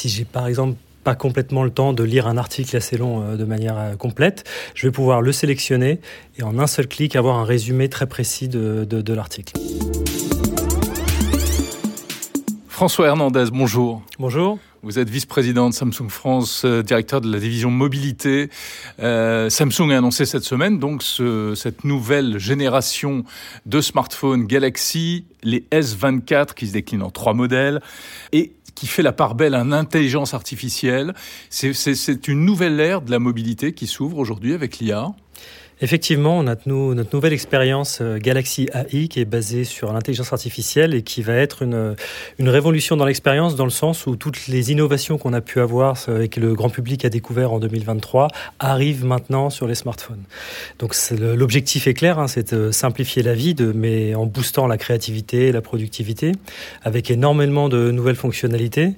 Si j'ai par exemple pas complètement le temps de lire un article assez long euh, de manière euh, complète, je vais pouvoir le sélectionner et en un seul clic avoir un résumé très précis de, de l'article. François Hernandez, bonjour. Bonjour. Vous êtes vice-président de Samsung France, euh, directeur de la division mobilité. Euh, Samsung a annoncé cette semaine donc ce, cette nouvelle génération de smartphones Galaxy, les S24 qui se déclinent en trois modèles et qui fait la part belle à l'intelligence artificielle. C'est une nouvelle ère de la mobilité qui s'ouvre aujourd'hui avec l'IA. Effectivement, on a notre nouvelle expérience euh, Galaxy AI qui est basée sur l'intelligence artificielle et qui va être une, une révolution dans l'expérience dans le sens où toutes les innovations qu'on a pu avoir euh, et que le grand public a découvert en 2023 arrivent maintenant sur les smartphones. Donc l'objectif est clair, hein, c'est de simplifier la vie, mais en boostant la créativité et la productivité, avec énormément de nouvelles fonctionnalités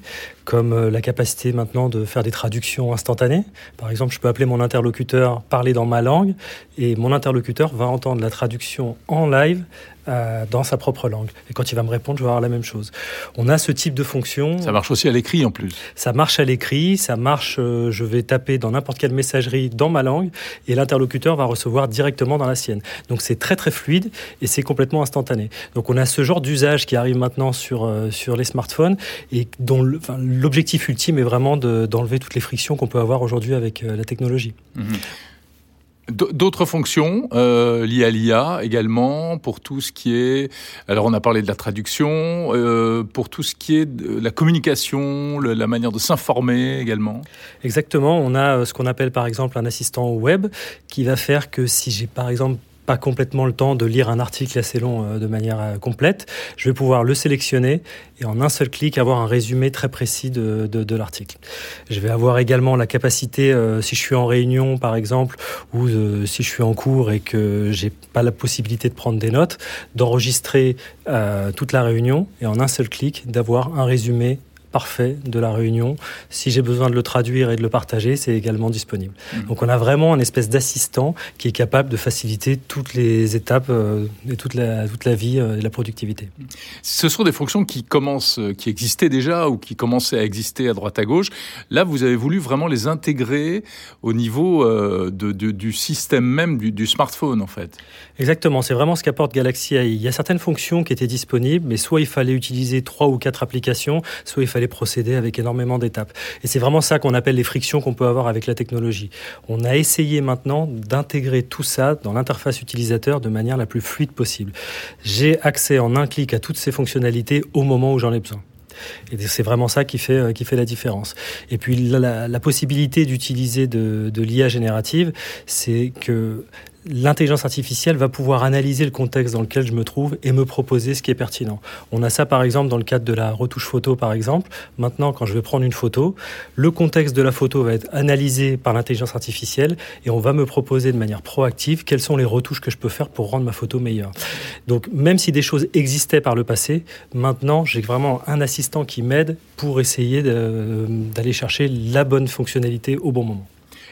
comme euh, la capacité maintenant de faire des traductions instantanées. Par exemple, je peux appeler mon interlocuteur, parler dans ma langue, et mon interlocuteur va entendre la traduction en live euh, dans sa propre langue. Et quand il va me répondre, je vais avoir la même chose. On a ce type de fonction. Ça marche aussi à l'écrit en plus. Ça marche à l'écrit, ça marche, euh, je vais taper dans n'importe quelle messagerie dans ma langue et l'interlocuteur va recevoir directement dans la sienne. Donc c'est très très fluide et c'est complètement instantané. Donc on a ce genre d'usage qui arrive maintenant sur, euh, sur les smartphones et dont l'objectif ultime est vraiment d'enlever toutes les frictions qu'on peut avoir aujourd'hui avec la technologie. Mhm. D'autres fonctions euh, liées à l'IA également pour tout ce qui est. Alors on a parlé de la traduction, euh, pour tout ce qui est de la communication, la manière de s'informer également. Exactement. On a euh, ce qu'on appelle par exemple un assistant web qui va faire que si j'ai par exemple complètement le temps de lire un article assez long euh, de manière euh, complète, je vais pouvoir le sélectionner et en un seul clic avoir un résumé très précis de, de, l'article. Je vais avoir également la capacité, euh, si je suis en réunion par exemple, ou si je suis en cours et que j'ai pas la possibilité de prendre des notes, d'enregistrer toute la réunion et en un seul clic d'avoir un résumé parfait de la réunion. Si j'ai besoin de le traduire et de le partager, c'est également disponible. Mmh. Donc on a vraiment une espèce d'assistant qui est capable de faciliter toutes les étapes euh, et toute la, toute la vie euh, et la productivité. Ce sont des fonctions qui commencent, euh, qui existaient déjà ou qui commençaient à exister à droite à gauche. Là, vous avez voulu vraiment les intégrer au niveau de, du système même du, du, smartphone, en fait. Exactement, c'est vraiment ce qu'apporte Galaxy AI. Il y a certaines fonctions qui étaient disponibles, mais soit il fallait utiliser trois ou quatre applications, soit il fallait procéder avec énormément d'étapes. Et c'est vraiment ça qu'on appelle les frictions qu'on peut avoir avec la technologie. On a essayé maintenant d'intégrer tout ça dans l'interface utilisateur de manière la plus fluide possible. J'ai accès en un clic à toutes ces fonctionnalités au moment où j'en ai besoin. Et c'est vraiment ça qui fait, euh, la différence. Et puis la, la possibilité d'utiliser de, de l'IA générative, c'est que l'intelligence artificielle va pouvoir analyser le contexte dans lequel je me trouve et me proposer ce qui est pertinent. On a ça par exemple dans le cadre de la retouche photo par exemple. Maintenant, quand je vais prendre une photo, le contexte de la photo va être analysé par l'intelligence artificielle et on va me proposer de manière proactive quelles sont les retouches que je peux faire pour rendre ma photo meilleure. Donc même si des choses existaient par le passé, maintenant j'ai vraiment un assistant qui m'aide pour essayer d'aller chercher la bonne fonctionnalité au bon moment.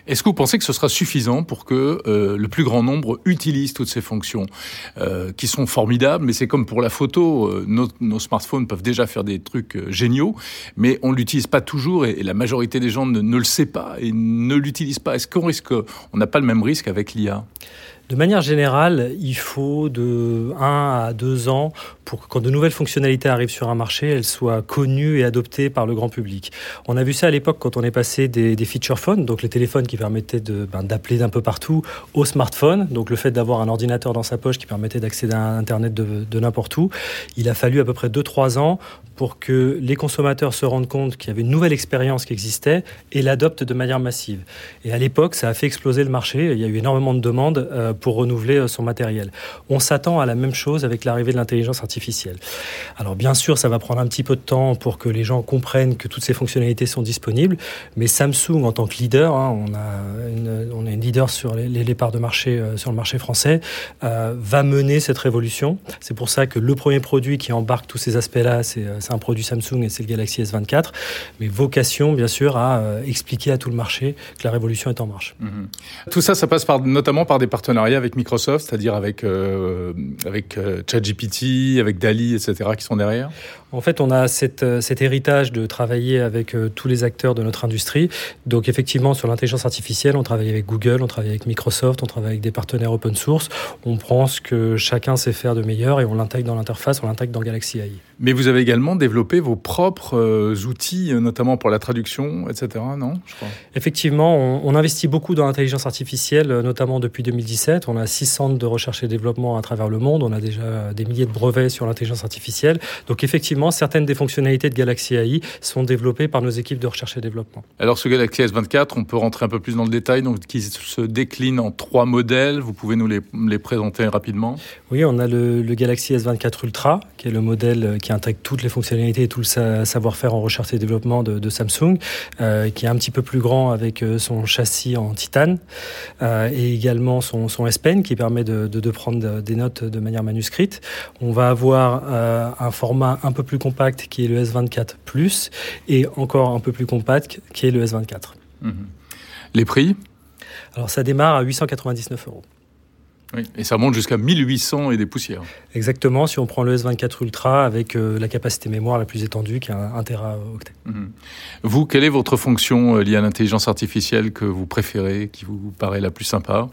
Est-ce que vous pensez que ce sera suffisant pour que euh, le plus grand nombre utilise toutes ces fonctions euh, qui sont formidables Mais c'est comme pour la photo, euh, nos, smartphones peuvent déjà faire des trucs géniaux, mais on l'utilise pas toujours et, la majorité des gens ne, ne le sait pas et ne l'utilisent pas. Est-ce qu'on risque, on n'a pas le même risque avec l'IA de manière générale, il faut de 1 à 2 ans pour que quand de nouvelles fonctionnalités arrivent sur un marché, elles soient connues et adoptées par le grand public. On a vu ça à l'époque quand on est passé des, feature phones, donc les téléphones qui permettaient ben, d'appeler d'un peu partout, au smartphone, donc le fait d'avoir un ordinateur dans sa poche qui permettait d'accéder à Internet de, de n'importe où. Il a fallu à peu près 2-3 ans pour que les consommateurs se rendent compte qu'il y avait une nouvelle expérience qui existait et l'adoptent de manière massive. Et à l'époque, ça a fait exploser le marché. Il y a eu énormément de demandes euh, pour renouveler euh, son matériel. On s'attend à la même chose avec l'arrivée de l'intelligence artificielle. Alors bien sûr, ça va prendre un petit peu de temps pour que les gens comprennent que toutes ces fonctionnalités sont disponibles, mais Samsung en tant que leader, hein, on, a une, on est une leader sur les, parts de marché euh, sur le marché français, euh, va mener cette révolution. C'est pour ça que le premier produit qui embarque tous ces aspects-là, c'est un produit Samsung et c'est le Galaxy S24, mais vocation bien sûr à expliquer à tout le marché que la révolution est en marche. Mm-hmm. Tout ça, ça passe par, notamment par des partenariats avec Microsoft, c'est-à-dire avec, euh, avec euh, ChatGPT, avec DALI, etc., qui sont derrière? En fait, on a euh, cet héritage de travailler avec euh, tous les acteurs de notre industrie. Donc, effectivement, sur l'intelligence artificielle, on travaille avec Google, on travaille avec Microsoft, on travaille avec des partenaires open source. On prend ce que chacun sait faire de meilleur et on l'intègre dans l'interface, on l'intègre dans Galaxy AI. Mais vous avez également développé vos propres euh, outils, notamment pour la traduction, etc., non Effectivement, on, on, investit beaucoup dans l'intelligence artificielle, notamment depuis 2017. On a six centres de recherche et développement à travers le monde. On a déjà des milliers de brevets sur l'intelligence artificielle. Donc, effectivement, certaines des fonctionnalités de Galaxy AI sont développées par nos équipes de recherche et développement. Alors, ce Galaxy S24, on peut rentrer un peu plus dans le détail, donc qui se décline en trois modèles. Vous pouvez nous les, les présenter rapidement Oui, on a le, Galaxy S24 Ultra, qui est le modèle qui intègre toutes les fonctionnalités et tout le savoir-faire en recherche et développement de, Samsung, euh, qui est un petit peu plus grand avec euh, son châssis en titane euh, et également son, son S Pen qui permet de, de, de, prendre des notes de manière manuscrite. On va avoir un format un peu plus compact qui est le S24 Plus et encore un peu plus compact qui est le S24. Mhm. Les prix? Alors ça démarre à 899 euros. Oui, et ça monte jusqu'à 1800 et des poussières. Exactement, si on prend le S24 Ultra avec euh, la capacité mémoire la plus étendue qui est 1 Teraoctet. Mhm. Vous, quelle est votre fonction euh, liée à l'intelligence artificielle que vous préférez, qui vous paraît la plus sympa?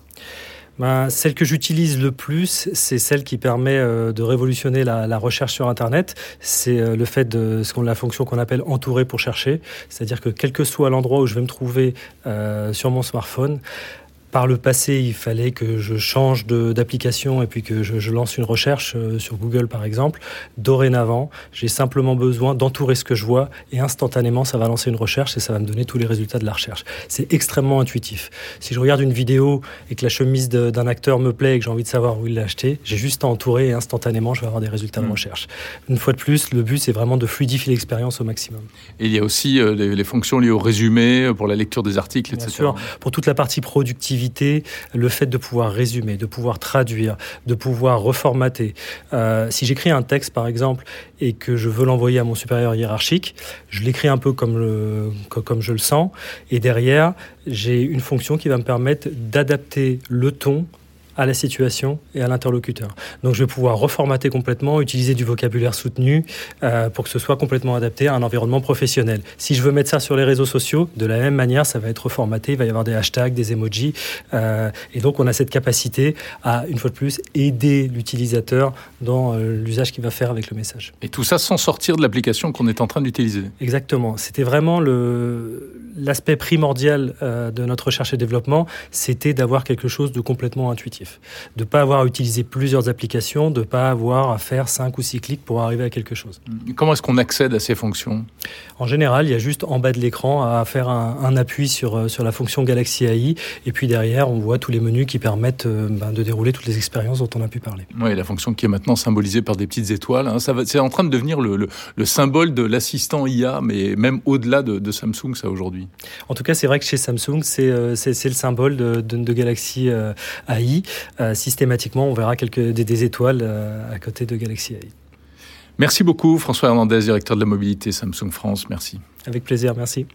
Ben, celle que j'utilise le plus, c'est celle qui permet euh, de révolutionner la, la, recherche sur Internet. C'est euh, le fait de ce qu'on la fonction qu'on appelle entourer pour chercher, c'est-à-dire que quel que soit l'endroit où je vais me trouver euh, sur mon smartphone, par le passé, il fallait que je change d'application et puis que je, je, lance une recherche euh, sur Google, par exemple. Dorénavant, j'ai simplement besoin d'entourer ce que je vois et instantanément, ça va lancer une recherche et ça va me donner tous les résultats de la recherche. C'est extrêmement intuitif. Si je regarde une vidéo et que la chemise d'un acteur me plaît et que j'ai envie de savoir où il l'a acheté, j'ai juste à entourer et instantanément, je vais avoir des résultats de mmh. recherche. Une fois de plus, le but, c'est vraiment de fluidifier l'expérience au maximum. Et il y a aussi euh, les, les, fonctions liées au résumé, pour la lecture des articles, etc. Bien sûr, pour toute la partie productivité le fait de pouvoir résumer, de pouvoir traduire, de pouvoir reformater. Euh, si j'écris un texte, par exemple, et que je veux l'envoyer à mon supérieur hiérarchique, je l'écris un peu comme, comme je le sens, et derrière, j'ai une fonction qui va me permettre d'adapter le ton à la situation et à l'interlocuteur. Donc je vais pouvoir reformater complètement, utiliser du vocabulaire soutenu euh, pour que ce soit complètement adapté à un environnement professionnel. Si je veux mettre ça sur les réseaux sociaux, de la même manière, ça va être reformaté, il va y avoir des hashtags, des emojis, euh, et donc on a cette capacité à, une fois de plus, aider l'utilisateur dans euh, l'usage qu'il va faire avec le message. Et tout ça sans sortir de l'application qu'on est en train d'utiliser. Exactement. C'était vraiment le l'aspect primordial euh, de notre recherche et développement, c'était d'avoir quelque chose de complètement intuitif. De ne pas avoir à utiliser plusieurs applications, de ne pas avoir à faire cinq ou six clics pour arriver à quelque chose. Comment est-ce qu'on accède à ces fonctions? En général, il y a juste en bas de l'écran à faire un, un, appui sur, euh, sur la fonction Galaxy AI, et puis derrière, on voit tous les menus qui permettent euh, ben, de dérouler toutes les expériences dont on a pu parler. Oui, la fonction qui est maintenant symbolisée par des petites étoiles, hein, c'est en train de devenir le, le, le symbole de l'assistant IA, mais même au-delà de, de Samsung, ça aujourd'hui. En tout cas, c'est vrai que chez Samsung, c'est euh, le symbole de, de, de Galaxy euh, AI. Euh, systématiquement, on verra quelques, des, des étoiles à côté de Galaxy AI. Merci beaucoup, François Hernandez, directeur de la mobilité Samsung France. Merci. Avec plaisir, merci.